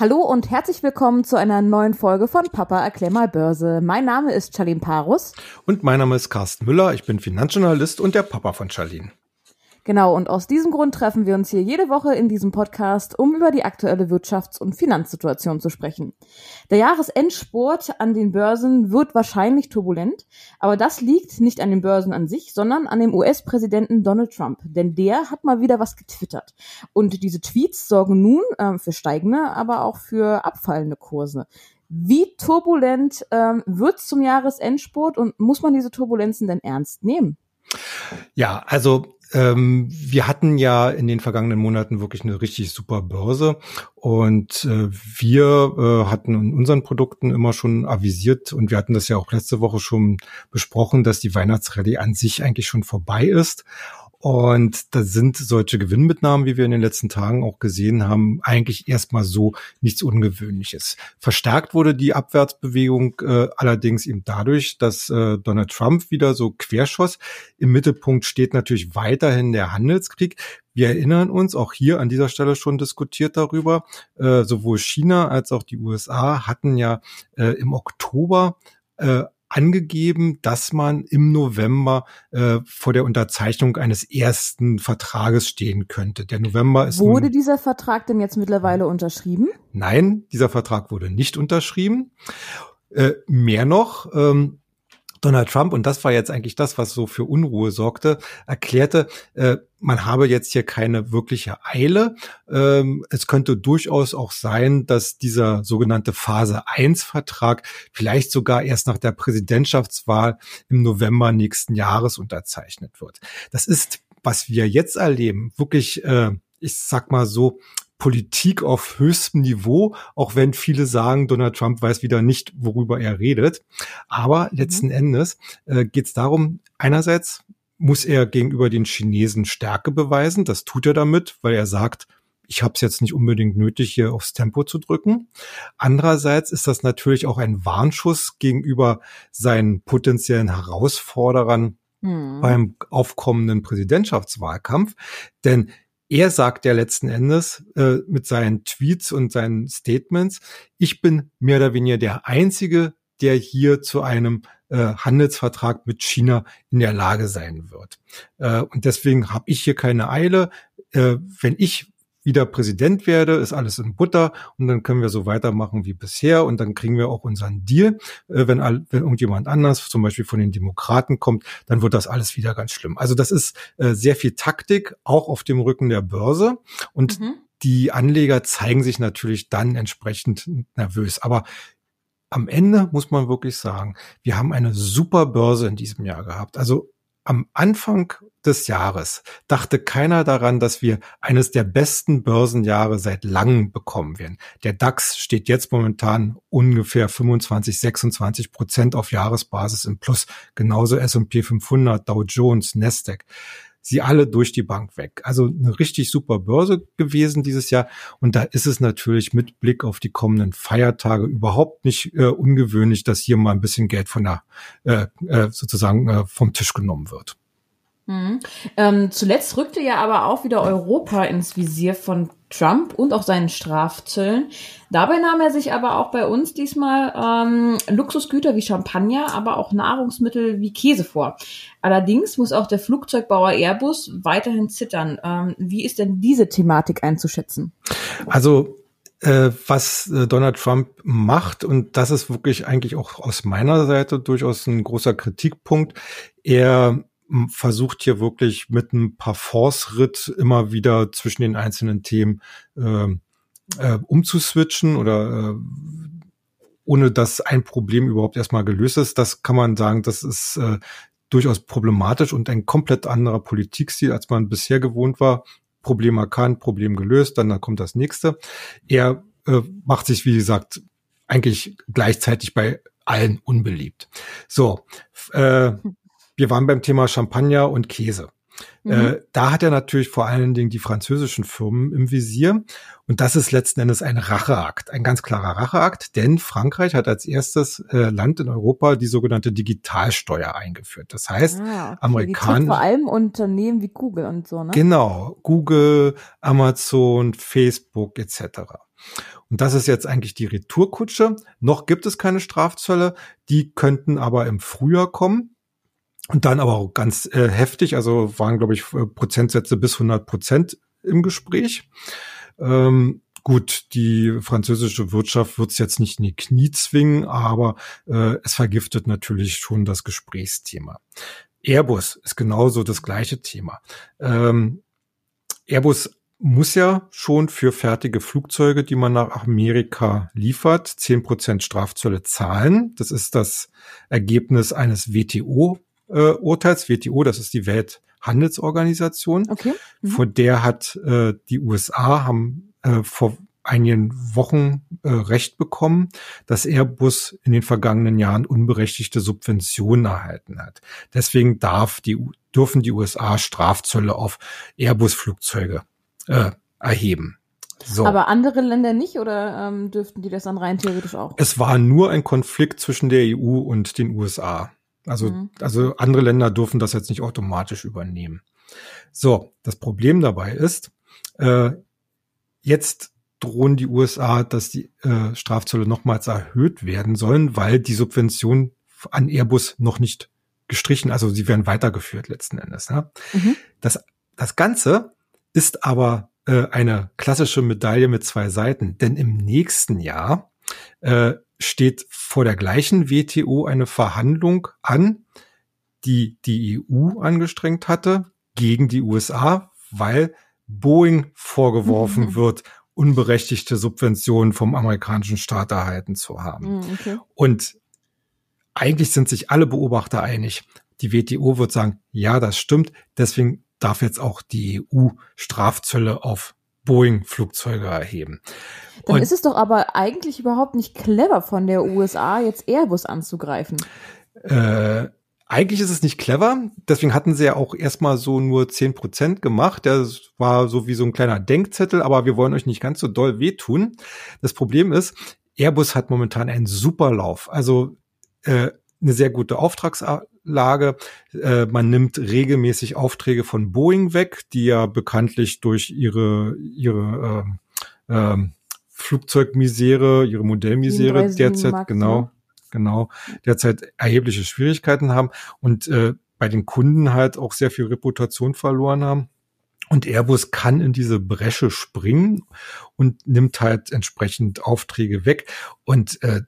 Hallo und herzlich willkommen zu einer neuen Folge von Papa erklär mal Börse. Mein Name ist Charlene Parus. Und mein Name ist Carsten Müller. Ich bin Finanzjournalist und der Papa von Charlene. Genau, und aus diesem Grund treffen wir uns hier jede Woche in diesem Podcast, um über die aktuelle Wirtschafts- und Finanzsituation zu sprechen. Der Jahresendsport an den Börsen wird wahrscheinlich turbulent, aber das liegt nicht an den Börsen an sich, sondern an dem US-Präsidenten Donald Trump, denn der hat mal wieder was getwittert. Und diese Tweets sorgen nun äh, für steigende, aber auch für abfallende Kurse. Wie turbulent ähm, wird zum Jahresendsport und muss man diese Turbulenzen denn ernst nehmen? Ja, also ähm, wir hatten ja in den vergangenen Monaten wirklich eine richtig super Börse und äh, wir äh, hatten in unseren Produkten immer schon avisiert und wir hatten das ja auch letzte Woche schon besprochen, dass die Weihnachtsrallye an sich eigentlich schon vorbei ist und da sind solche Gewinnmitnahmen, wie wir in den letzten Tagen auch gesehen haben, eigentlich erstmal so nichts Ungewöhnliches. Verstärkt wurde die Abwärtsbewegung äh, allerdings eben dadurch, dass äh, Donald Trump wieder so querschoss. Im Mittelpunkt steht natürlich weiterhin der Handelskrieg. Wir erinnern uns auch hier an dieser Stelle schon diskutiert darüber. Äh, sowohl China als auch die USA hatten ja äh, im Oktober äh, angegeben, dass man im November äh, vor der Unterzeichnung eines ersten Vertrages stehen könnte. Der November ist. Wurde dieser Vertrag denn jetzt mittlerweile unterschrieben? Nein, dieser Vertrag wurde nicht unterschrieben. Äh, mehr noch, ähm, Donald Trump, und das war jetzt eigentlich das, was so für Unruhe sorgte, erklärte, äh, man habe jetzt hier keine wirkliche Eile. Ähm, es könnte durchaus auch sein, dass dieser sogenannte Phase 1 Vertrag vielleicht sogar erst nach der Präsidentschaftswahl im November nächsten Jahres unterzeichnet wird. Das ist, was wir jetzt erleben, wirklich, äh, ich sag mal so, Politik auf höchstem Niveau, auch wenn viele sagen, Donald Trump weiß wieder nicht, worüber er redet. Aber mhm. letzten. Endes äh, geht es darum, einerseits muss er gegenüber den Chinesen Stärke beweisen. Das tut er damit, weil er sagt, ich habe es jetzt nicht unbedingt nötig, hier aufs Tempo zu drücken. Andererseits ist das natürlich auch ein Warnschuss gegenüber seinen potenziellen Herausforderern hm. beim aufkommenden Präsidentschaftswahlkampf. Denn er sagt ja letzten Endes äh, mit seinen Tweets und seinen Statements, ich bin mehr oder weniger der Einzige, der hier zu einem äh, Handelsvertrag mit China in der Lage sein wird. Äh, und deswegen habe ich hier keine Eile. Äh, wenn ich wieder Präsident werde, ist alles in Butter und dann können wir so weitermachen wie bisher und dann kriegen wir auch unseren Deal. Äh, wenn, all, wenn irgendjemand anders, zum Beispiel von den Demokraten kommt, dann wird das alles wieder ganz schlimm. Also das ist äh, sehr viel Taktik, auch auf dem Rücken der Börse und mhm. die Anleger zeigen sich natürlich dann entsprechend nervös. Aber am Ende muss man wirklich sagen, wir haben eine super Börse in diesem Jahr gehabt. Also am Anfang des Jahres dachte keiner daran, dass wir eines der besten Börsenjahre seit langem bekommen werden. Der DAX steht jetzt momentan ungefähr 25, 26 Prozent auf Jahresbasis im Plus. Genauso S&P 500, Dow Jones, Nasdaq sie alle durch die Bank weg. Also eine richtig super Börse gewesen dieses Jahr. Und da ist es natürlich mit Blick auf die kommenden Feiertage überhaupt nicht äh, ungewöhnlich, dass hier mal ein bisschen Geld von der äh, äh, sozusagen äh, vom Tisch genommen wird. Mhm. Ähm, zuletzt rückte ja aber auch wieder Europa ins Visier von Trump und auch seinen Strafzöllen. Dabei nahm er sich aber auch bei uns diesmal ähm, Luxusgüter wie Champagner, aber auch Nahrungsmittel wie Käse vor. Allerdings muss auch der Flugzeugbauer Airbus weiterhin zittern. Ähm, wie ist denn diese Thematik einzuschätzen? Also äh, was äh, Donald Trump macht, und das ist wirklich eigentlich auch aus meiner Seite durchaus ein großer Kritikpunkt, er versucht hier wirklich mit einem Parforce-Ritt immer wieder zwischen den einzelnen Themen äh, äh, umzuswitchen oder äh, ohne dass ein Problem überhaupt erstmal gelöst ist. Das kann man sagen, das ist äh, durchaus problematisch und ein komplett anderer Politikstil, als man bisher gewohnt war. Problem erkannt, Problem gelöst, dann, dann kommt das nächste. Er äh, macht sich, wie gesagt, eigentlich gleichzeitig bei allen unbeliebt. So, äh, wir waren beim Thema Champagner und Käse. Mhm. Äh, da hat er natürlich vor allen Dingen die französischen Firmen im Visier. Und das ist letzten Endes ein Racheakt, ein ganz klarer Racheakt, denn Frankreich hat als erstes äh, Land in Europa die sogenannte Digitalsteuer eingeführt. Das heißt, ah. Amerikaner. Vor allem Unternehmen wie Google und so, ne? Genau, Google, Amazon, Facebook etc. Und das ist jetzt eigentlich die Retourkutsche. Noch gibt es keine Strafzölle, die könnten aber im Frühjahr kommen. Und dann aber auch ganz äh, heftig, also waren, glaube ich, äh, Prozentsätze bis 100 Prozent im Gespräch. Ähm, gut, die französische Wirtschaft wird es jetzt nicht in die Knie zwingen, aber äh, es vergiftet natürlich schon das Gesprächsthema. Airbus ist genauso das gleiche Thema. Ähm, Airbus muss ja schon für fertige Flugzeuge, die man nach Amerika liefert, zehn Prozent Strafzölle zahlen. Das ist das Ergebnis eines WTO-Urteils. Äh, WTO, das ist die Welthandelsorganisation. Okay. Mhm. Vor der hat äh, die USA haben äh, vor einigen Wochen äh, Recht bekommen, dass Airbus in den vergangenen Jahren unberechtigte Subventionen erhalten hat. Deswegen darf die, dürfen die USA Strafzölle auf Airbus-Flugzeuge äh, erheben. So. Aber andere Länder nicht oder ähm, dürften die das dann rein theoretisch auch? Es war nur ein Konflikt zwischen der EU und den USA. Also, mhm. also andere Länder dürfen das jetzt nicht automatisch übernehmen. So, das Problem dabei ist, äh, jetzt drohen die USA, dass die äh, Strafzölle nochmals erhöht werden sollen, weil die Subvention an Airbus noch nicht gestrichen, also sie werden weitergeführt letzten Endes. Ne? Mhm. Das, das Ganze ist aber äh, eine klassische Medaille mit zwei Seiten, denn im nächsten Jahr äh, steht vor der gleichen WTO eine Verhandlung an, die die EU angestrengt hatte gegen die USA, weil Boeing vorgeworfen mhm. wird, unberechtigte Subventionen vom amerikanischen Staat erhalten zu haben. Mhm, okay. Und eigentlich sind sich alle Beobachter einig. Die WTO wird sagen, ja, das stimmt. Deswegen darf jetzt auch die EU Strafzölle auf Boeing-Flugzeuge erheben. Dann Und ist es doch aber eigentlich überhaupt nicht clever von der USA, jetzt Airbus anzugreifen. Äh, eigentlich ist es nicht clever. Deswegen hatten sie ja auch erstmal so nur zehn Prozent gemacht. Das war so wie so ein kleiner Denkzettel, aber wir wollen euch nicht ganz so doll wehtun. Das Problem ist, Airbus hat momentan einen super Lauf. Also äh, eine sehr gute Auftragslage. Äh, man nimmt regelmäßig Aufträge von Boeing weg, die ja bekanntlich durch ihre ihre äh, äh, Flugzeugmisere, ihre Modellmisere derzeit Max, genau ne? genau derzeit erhebliche Schwierigkeiten haben und äh, bei den Kunden halt auch sehr viel Reputation verloren haben. Und Airbus kann in diese Bresche springen und nimmt halt entsprechend Aufträge weg. Und äh,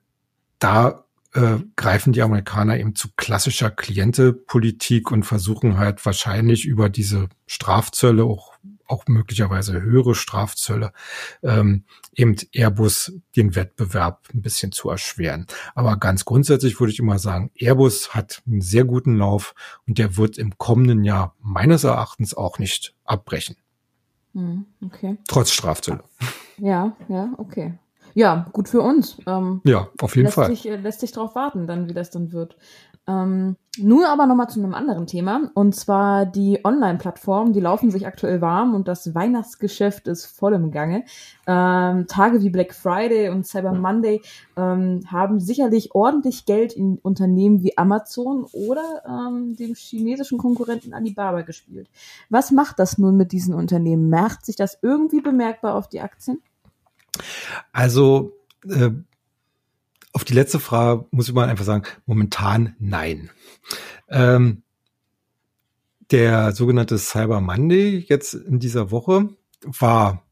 da äh, greifen die Amerikaner eben zu klassischer Klientepolitik und versuchen halt wahrscheinlich über diese Strafzölle auch auch möglicherweise höhere Strafzölle, ähm, eben Airbus den Wettbewerb ein bisschen zu erschweren. Aber ganz grundsätzlich würde ich immer sagen, Airbus hat einen sehr guten Lauf und der wird im kommenden Jahr meines Erachtens auch nicht abbrechen. Hm, okay. Trotz Strafzölle. Ja, ja, okay. Ja, gut für uns. Ähm, ja, auf jeden lässt Fall. Sich, äh, lässt sich darauf warten, dann wie das dann wird. Ähm, nun aber nochmal zu einem anderen Thema, und zwar die Online-Plattformen, die laufen sich aktuell warm und das Weihnachtsgeschäft ist voll im Gange. Ähm, Tage wie Black Friday und Cyber Monday ähm, haben sicherlich ordentlich Geld in Unternehmen wie Amazon oder ähm, dem chinesischen Konkurrenten Alibaba gespielt. Was macht das nun mit diesen Unternehmen? Macht sich das irgendwie bemerkbar auf die Aktien? Also äh, auf die letzte Frage muss ich mal einfach sagen, momentan nein. Ähm, der sogenannte Cyber Monday jetzt in dieser Woche war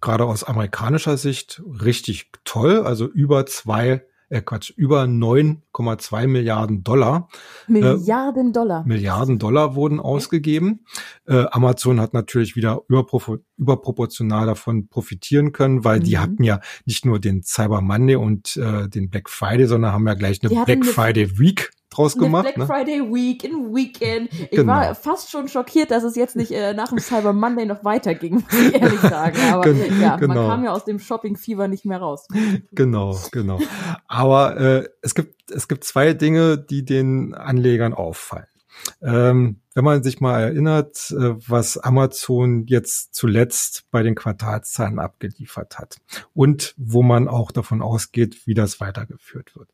gerade aus amerikanischer Sicht richtig toll. Also über zwei äh Quatsch, über 9,2 Milliarden Dollar. Milliarden äh, Dollar. Milliarden Dollar wurden ausgegeben. Äh, Amazon hat natürlich wieder überproportional davon profitieren können, weil mhm. die hatten ja nicht nur den Cyber Monday und äh, den Black Friday, sondern haben ja gleich eine Black Friday Week draus gemacht. Black ne? Friday Week, in Weekend. Ich genau. war fast schon schockiert, dass es jetzt nicht äh, nach dem Cyber Monday noch weiterging, muss ich ehrlich sagen. Aber ja, genau. man kam ja aus dem Shopping-Fieber nicht mehr raus. Genau, genau. Aber äh, es gibt es gibt zwei Dinge, die den Anlegern auffallen. Ähm, wenn man sich mal erinnert, äh, was Amazon jetzt zuletzt bei den Quartalszahlen abgeliefert hat und wo man auch davon ausgeht, wie das weitergeführt wird.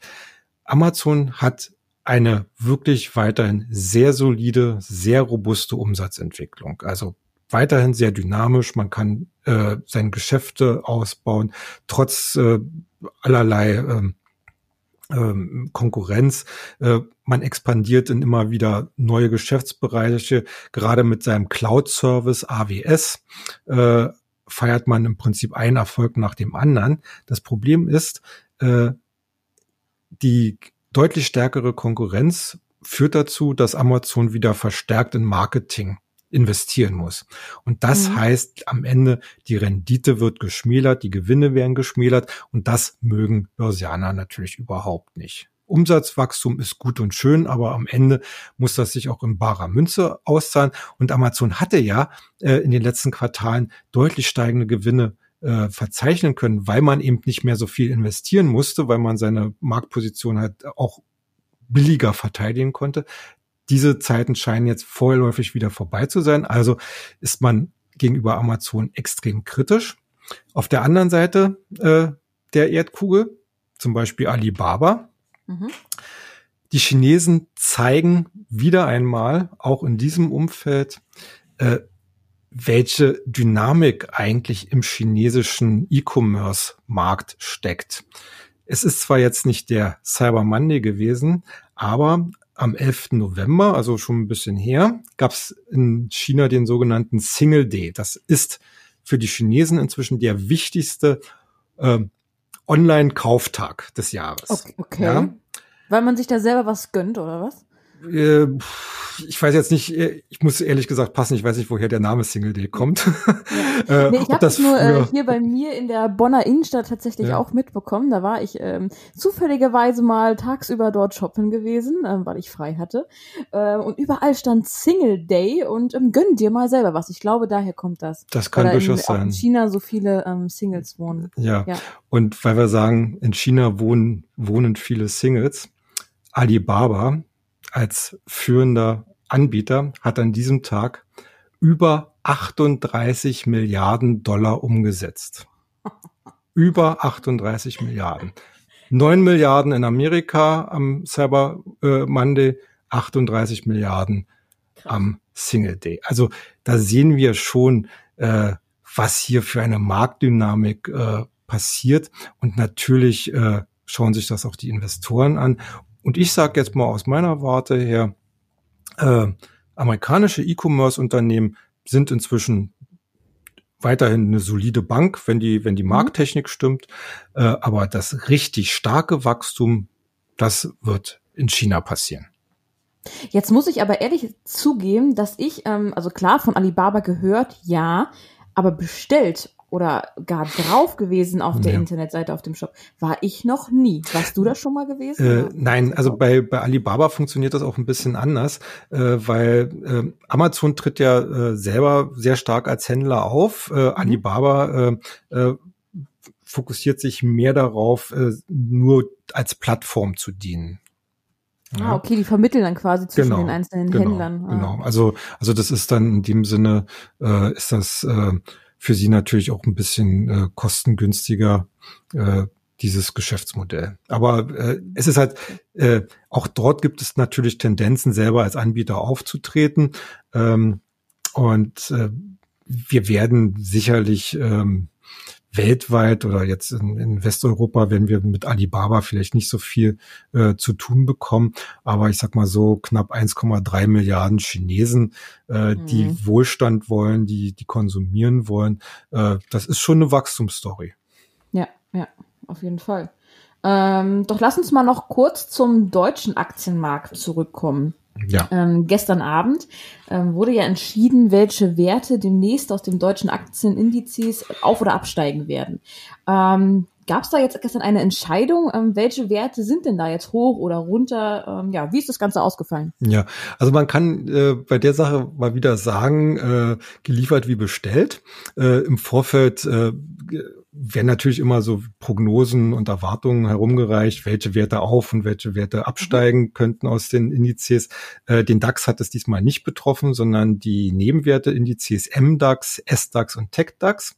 Amazon hat eine wirklich weiterhin sehr solide, sehr robuste Umsatzentwicklung. Also weiterhin sehr dynamisch. Man kann äh, seine Geschäfte ausbauen, trotz äh, allerlei ähm, ähm, Konkurrenz. Äh, man expandiert in immer wieder neue Geschäftsbereiche. Gerade mit seinem Cloud-Service AWS äh, feiert man im Prinzip einen Erfolg nach dem anderen. Das Problem ist, äh, die deutlich stärkere Konkurrenz führt dazu, dass Amazon wieder verstärkt in Marketing investieren muss. Und das mhm. heißt am Ende, die Rendite wird geschmälert, die Gewinne werden geschmälert und das mögen Börsianer natürlich überhaupt nicht. Umsatzwachstum ist gut und schön, aber am Ende muss das sich auch in barer Münze auszahlen. Und Amazon hatte ja äh, in den letzten Quartalen deutlich steigende Gewinne äh, verzeichnen können, weil man eben nicht mehr so viel investieren musste, weil man seine Marktposition halt auch billiger verteidigen konnte. Diese Zeiten scheinen jetzt vorläufig wieder vorbei zu sein. Also ist man gegenüber Amazon extrem kritisch. Auf der anderen Seite äh, der Erdkugel, zum Beispiel Alibaba. Mhm. Die Chinesen zeigen wieder einmal, auch in diesem Umfeld, äh, welche Dynamik eigentlich im chinesischen E-Commerce-Markt steckt. Es ist zwar jetzt nicht der Cyber Monday gewesen, aber am 11. November, also schon ein bisschen her, gab es in China den sogenannten Single Day. Das ist für die Chinesen inzwischen der wichtigste äh, Online-Kauftag des Jahres. Okay. Ja? Weil man sich da selber was gönnt, oder was? Äh, ich weiß jetzt nicht, äh, ich muss ehrlich gesagt passen, ich weiß nicht, woher der Name Single Day kommt. Ja. äh, nee, ich habe das nur äh, hier bei mir in der Bonner Innenstadt tatsächlich ja. auch mitbekommen. Da war ich ähm, zufälligerweise mal tagsüber dort shoppen gewesen, ähm, weil ich frei hatte. Äh, und überall stand Single Day und ähm, gönn dir mal selber was. Ich glaube, daher kommt das. Das kann durchaus sein. in China so viele ähm, Singles wohnen. Ja. ja. Und weil wir sagen, in China wohnen, wohnen viele Singles. Alibaba als führender Anbieter hat an diesem Tag über 38 Milliarden Dollar umgesetzt. über 38 Milliarden. 9 Milliarden in Amerika am Cyber äh, Monday, 38 Milliarden Krass. am Single Day. Also da sehen wir schon, äh, was hier für eine Marktdynamik äh, passiert. Und natürlich äh, schauen sich das auch die Investoren an. Und ich sage jetzt mal aus meiner Warte her, äh, amerikanische E-Commerce-Unternehmen sind inzwischen weiterhin eine solide Bank, wenn die, wenn die mhm. Markttechnik stimmt. Äh, aber das richtig starke Wachstum, das wird in China passieren. Jetzt muss ich aber ehrlich zugeben, dass ich, ähm, also klar, von Alibaba gehört, ja, aber bestellt oder gar drauf gewesen auf der ja. Internetseite, auf dem Shop. War ich noch nie. Warst du da schon mal gewesen? Äh, nein, also bei, bei Alibaba funktioniert das auch ein bisschen anders, äh, weil äh, Amazon tritt ja äh, selber sehr stark als Händler auf. Äh, mhm. Alibaba äh, fokussiert sich mehr darauf, nur als Plattform zu dienen. Ah, okay, die vermitteln dann quasi zwischen genau, den einzelnen genau, Händlern. Ah. Genau, also also das ist dann in dem Sinne äh, ist das äh, für sie natürlich auch ein bisschen äh, kostengünstiger, äh, dieses Geschäftsmodell. Aber äh, es ist halt, äh, auch dort gibt es natürlich Tendenzen, selber als Anbieter aufzutreten. Ähm, und äh, wir werden sicherlich ähm, weltweit oder jetzt in, in, Westeuropa werden wir mit Alibaba vielleicht nicht so viel äh, zu tun bekommen. Aber ich sag mal so knapp 1,3 Milliarden Chinesen, äh, mhm. die Wohlstand wollen, die, die konsumieren wollen. Äh, das ist schon eine Wachstumsstory. Ja, ja, auf jeden Fall. Ähm, doch lass uns mal noch kurz zum deutschen Aktienmarkt zurückkommen. Ja. Ähm, gestern Abend ähm, wurde ja entschieden, welche Werte demnächst aus dem deutschen Aktienindizes auf- oder absteigen werden. Ähm, Gab es da jetzt gestern eine Entscheidung? Ähm, welche Werte sind denn da jetzt hoch oder runter? Ähm, ja, wie ist das Ganze ausgefallen? Ja, also man kann äh, bei der Sache mal wieder sagen, äh, geliefert wie bestellt. Äh, Im Vorfeld äh, werden natürlich immer so Prognosen und Erwartungen herumgereicht, welche Werte auf und welche Werte absteigen mhm. könnten aus den Indizes. Äh, den DAX hat es diesmal nicht betroffen, sondern die Nebenwerte Indizes MDAX, SDAX und TechDAX.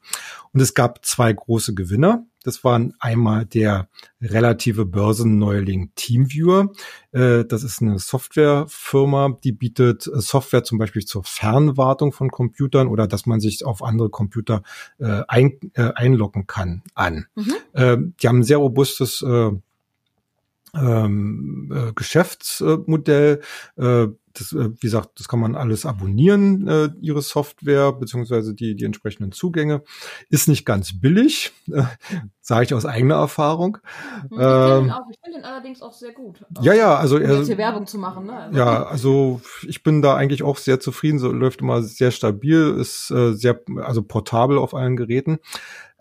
Und es gab zwei große Gewinner. Das waren einmal der relative Börsenneuling Teamviewer. Äh, das ist eine Softwarefirma, die bietet äh, Software zum Beispiel zur Fernwartung von Computern oder dass man sich auf andere Computer äh, ein, äh, einloggen kann an. Mhm. Äh, die haben ein sehr robustes ähm, äh, Geschäftsmodell. Äh, das, äh, wie gesagt, das kann man alles abonnieren, äh, ihre Software, beziehungsweise die, die entsprechenden Zugänge. Ist nicht ganz billig, äh, sage ich aus eigener Erfahrung. Ich ähm, finde den allerdings auch sehr gut. Ja, ja, also um jetzt hier Werbung zu machen. Ne? Also. Ja, also ich bin da eigentlich auch sehr zufrieden. So läuft immer sehr stabil, ist äh, sehr, also portabel auf allen Geräten.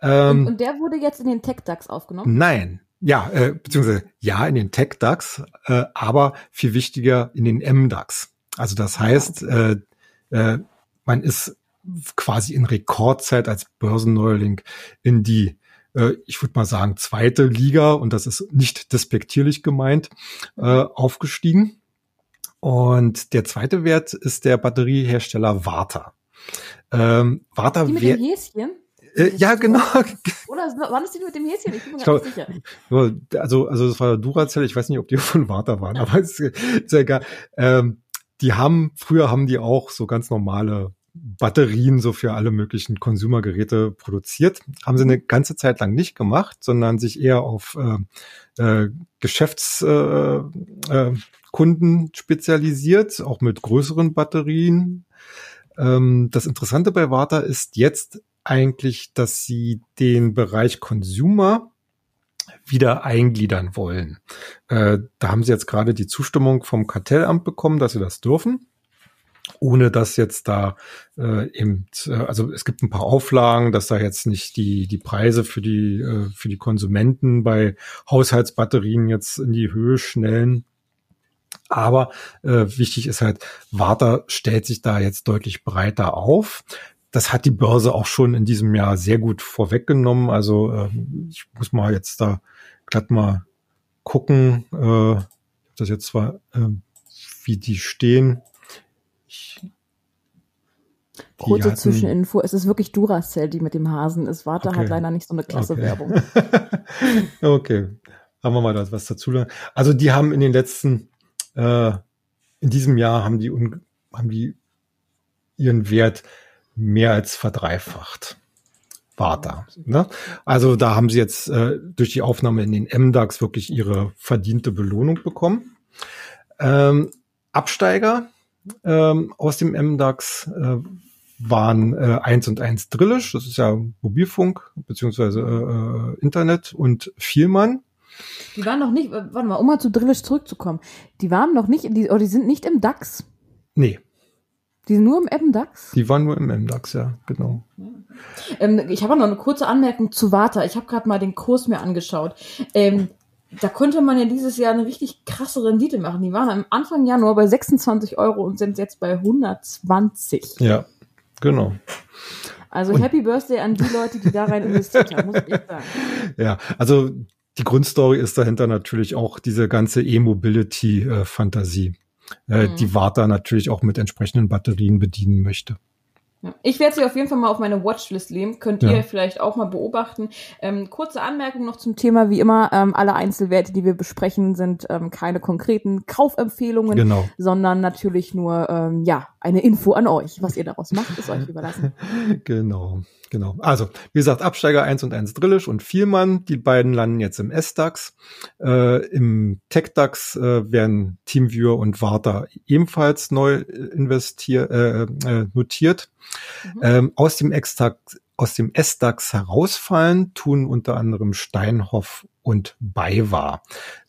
Ähm, und, und der wurde jetzt in den Tech DAX aufgenommen? Nein, ja, äh, beziehungsweise ja in den Tech-DAX, äh, aber viel wichtiger in den M-DAX. Also das heißt, äh, äh, man ist quasi in Rekordzeit als Börsenneuling in die, äh, ich würde mal sagen, zweite Liga, und das ist nicht despektierlich gemeint, äh, aufgestiegen. Und der zweite Wert ist der Batteriehersteller Warta. Ähm, Warta die mit dem Häschen? Äh, ja, genau. Oder waren das die mit dem Häschen? Ich bin mir gar nicht sicher. Also, also das war Duracell, ich weiß nicht, ob die von Warta waren, aber ist, ist ja egal. Ähm, die haben, früher haben die auch so ganz normale Batterien so für alle möglichen Konsumergeräte produziert. Haben sie eine ganze Zeit lang nicht gemacht, sondern sich eher auf äh, äh, Geschäftskunden äh, äh, spezialisiert, auch mit größeren Batterien. Ähm, das Interessante bei Warta ist jetzt eigentlich, dass sie den Bereich Consumer wieder eingliedern wollen. Äh, da haben sie jetzt gerade die Zustimmung vom Kartellamt bekommen, dass sie das dürfen. Ohne dass jetzt da äh, eben, äh, also es gibt ein paar Auflagen, dass da jetzt nicht die die Preise für die äh, für die Konsumenten bei Haushaltsbatterien jetzt in die Höhe schnellen. Aber äh, wichtig ist halt, Warta stellt sich da jetzt deutlich breiter auf das hat die Börse auch schon in diesem Jahr sehr gut vorweggenommen. Also äh, ich muss mal jetzt da glatt mal gucken. Äh, das jetzt zwar, äh, wie die stehen. Ich, Kurze hatten, Zwischeninfo, es ist wirklich Duracell, die mit dem Hasen ist. Warte okay. hat leider nicht so eine klasse okay. Werbung. okay, haben wir mal das was dazu. Also die haben in den letzten, äh, in diesem Jahr haben die, haben die ihren Wert mehr als verdreifacht. War da. Ne? Also da haben sie jetzt äh, durch die Aufnahme in den MDAX wirklich ihre verdiente Belohnung bekommen. Ähm, Absteiger ähm, aus dem MDAX äh, waren äh, 1 und 1 Drillisch, das ist ja Mobilfunk beziehungsweise äh, äh, Internet und Vielmann. Die waren noch nicht, warte mal, um mal zu Drillisch zurückzukommen, die waren noch nicht, die, oder die sind nicht im DAX. Nee, die sind nur im MDAX? Die waren nur im MDAX, ja, genau. Ähm, ich habe noch eine kurze Anmerkung zu Warta. Ich habe gerade mal den Kurs mir angeschaut. Ähm, da könnte man ja dieses Jahr eine richtig krasse Rendite machen. Die waren am Anfang Januar bei 26 Euro und sind jetzt bei 120. Ja, genau. Also und Happy Birthday an die Leute, die da rein investiert haben, muss ich sagen. Ja, also die Grundstory ist dahinter natürlich auch diese ganze E-Mobility-Fantasie. Äh, mhm. die Warta natürlich auch mit entsprechenden Batterien bedienen möchte. Ich werde sie auf jeden Fall mal auf meine Watchlist legen. Könnt ihr ja. vielleicht auch mal beobachten. Ähm, kurze Anmerkung noch zum Thema. Wie immer, ähm, alle Einzelwerte, die wir besprechen, sind ähm, keine konkreten Kaufempfehlungen, genau. sondern natürlich nur ähm, ja eine Info an euch. Was ihr daraus macht, ist euch überlassen. genau. Genau. Also, wie gesagt, Absteiger 1 und 1 Drillisch und Vielmann. Die beiden landen jetzt im S-DAX. Äh, Im Tech-DAX äh, werden Teamviewer und Warta ebenfalls neu investiert, äh, äh, notiert. Mhm. Ähm, aus dem X-DAX aus dem S-DAX herausfallen, tun unter anderem Steinhoff und BayWa.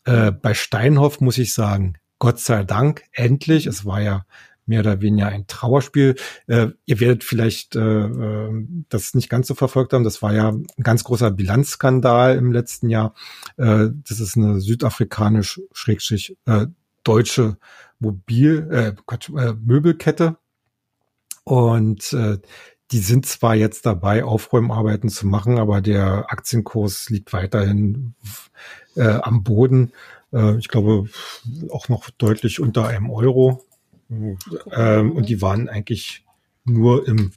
Äh, bei Steinhoff muss ich sagen, Gott sei Dank, endlich. Es war ja mehr oder weniger ein Trauerspiel. Äh, ihr werdet vielleicht äh, äh, das nicht ganz so verfolgt haben. Das war ja ein ganz großer Bilanzskandal im letzten Jahr. Äh, das ist eine südafrikanisch schrägstrich äh, Mobil äh, Gott, äh, Möbelkette und äh, die sind zwar jetzt dabei, Aufräumarbeiten zu machen, aber der Aktienkurs liegt weiterhin äh, am Boden. Äh, ich glaube auch noch deutlich unter einem Euro. Ähm, und die waren eigentlich nur im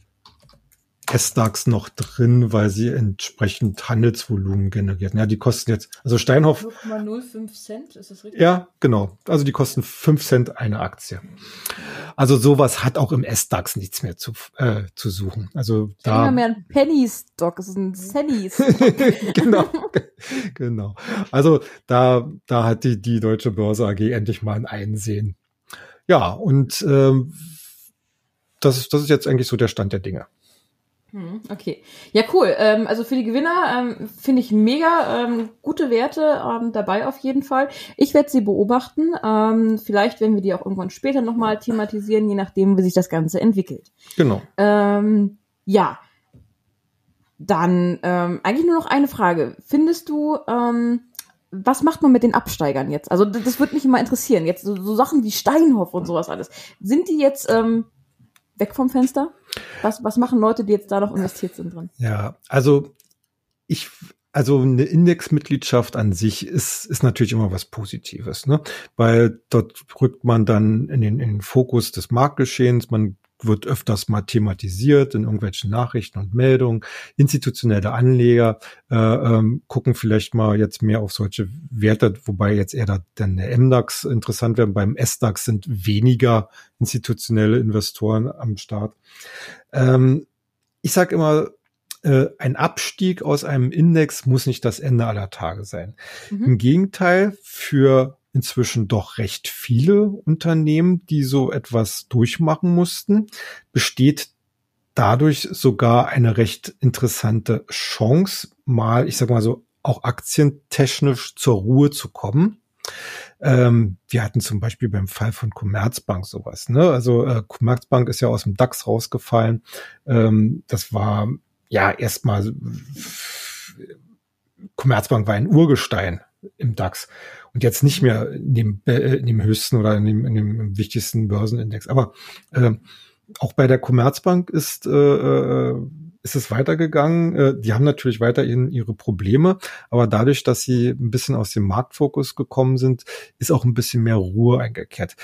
S-DAX noch drin, weil sie entsprechend Handelsvolumen generieren. Ja, die kosten jetzt, also Steinhoff. 0,05 Cent, ist das richtig? Ja, genau. Also die kosten 5 Cent eine Aktie. Also sowas hat auch im S-DAX nichts mehr zu, äh, zu suchen. Also ich da. mehr ein Penny-Stock, es ist ein Sennies. genau, genau. Also da, da hat die, die Deutsche Börse AG endlich mal ein Einsehen. Ja, und ähm, das, ist, das ist jetzt eigentlich so der Stand der Dinge. Hm, okay. Ja, cool. Ähm, also für die Gewinner ähm, finde ich mega ähm, gute Werte ähm, dabei auf jeden Fall. Ich werde sie beobachten. Ähm, vielleicht werden wir die auch irgendwann später nochmal thematisieren, je nachdem, wie sich das Ganze entwickelt. Genau. Ähm, ja. Dann ähm, eigentlich nur noch eine Frage. Findest du, ähm, was macht man mit den Absteigern jetzt? Also das, das würde mich immer interessieren. Jetzt so, so Sachen wie Steinhoff und sowas alles. Sind die jetzt ähm, weg vom Fenster? Was, was machen Leute, die jetzt da noch investiert sind drin? Ja, also ich, also eine Indexmitgliedschaft an sich ist, ist natürlich immer was Positives, ne? Weil dort rückt man dann in den, in den Fokus des Marktgeschehens, man wird öfters mal thematisiert in irgendwelchen Nachrichten und Meldungen. Institutionelle Anleger äh, ähm, gucken vielleicht mal jetzt mehr auf solche Werte, wobei jetzt eher da, dann der MDAX interessant werden. Beim SDAX sind weniger institutionelle Investoren am Start. Ähm, ich sage immer, äh, ein Abstieg aus einem Index muss nicht das Ende aller Tage sein. Mhm. Im Gegenteil, für inzwischen doch recht viele Unternehmen, die so etwas durchmachen mussten, besteht dadurch sogar eine recht interessante Chance, mal, ich sag mal so, auch aktientechnisch zur Ruhe zu kommen. Ähm, wir hatten zum Beispiel beim Fall von Commerzbank sowas. Ne? Also äh, Commerzbank ist ja aus dem DAX rausgefallen. Ähm, das war ja erstmal Commerzbank war ein Urgestein im DAX und jetzt nicht mehr in dem, äh, in dem höchsten oder in dem, in dem wichtigsten Börsenindex. Aber äh, auch bei der Commerzbank ist, äh, äh, ist es weitergegangen. Äh, die haben natürlich weiterhin ihre Probleme, aber dadurch, dass sie ein bisschen aus dem Marktfokus gekommen sind, ist auch ein bisschen mehr Ruhe eingekehrt.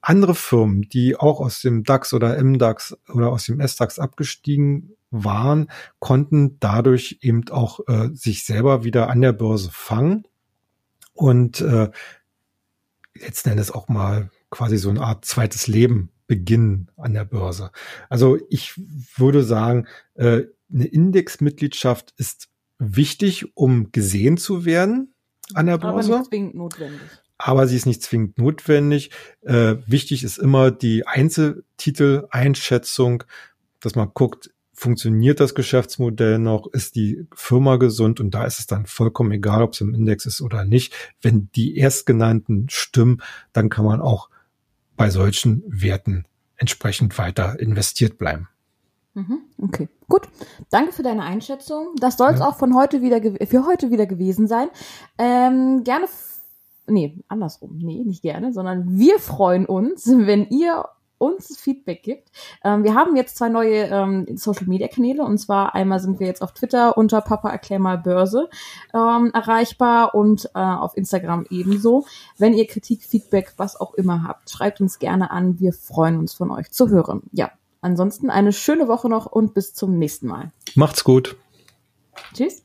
Andere Firmen, die auch aus dem DAX oder MDAX oder aus dem SDAX abgestiegen waren, konnten dadurch eben auch äh, sich selber wieder an der Börse fangen und äh, letzten Endes auch mal quasi so eine Art zweites Leben beginnen an der Börse. Also ich würde sagen, äh, eine Indexmitgliedschaft ist wichtig, um gesehen zu werden an der Börse. Aber nicht zwingend notwendig. Aber sie ist nicht zwingend notwendig. Äh, wichtig ist immer die Einzeltitel-Einschätzung, dass man guckt, funktioniert das Geschäftsmodell noch, ist die Firma gesund und da ist es dann vollkommen egal, ob es im Index ist oder nicht. Wenn die erstgenannten stimmen, dann kann man auch bei solchen Werten entsprechend weiter investiert bleiben. Mhm, okay, gut. Danke für deine Einschätzung. Das soll es ja. auch von heute wieder für heute wieder gewesen sein. Ähm, gerne, nee, andersrum, nee, nicht gerne, sondern wir freuen uns, wenn ihr uns Feedback gibt. Ähm, wir haben jetzt zwei neue ähm, Social Media Kanäle und zwar einmal sind wir jetzt auf Twitter unter Papa erklär mal Börse ähm, erreichbar und äh, auf Instagram ebenso. Wenn ihr Kritik, Feedback, was auch immer habt, schreibt uns gerne an. Wir freuen uns von euch zu hören. Ja, ansonsten eine schöne Woche noch und bis zum nächsten Mal. Macht's gut. Tschüss.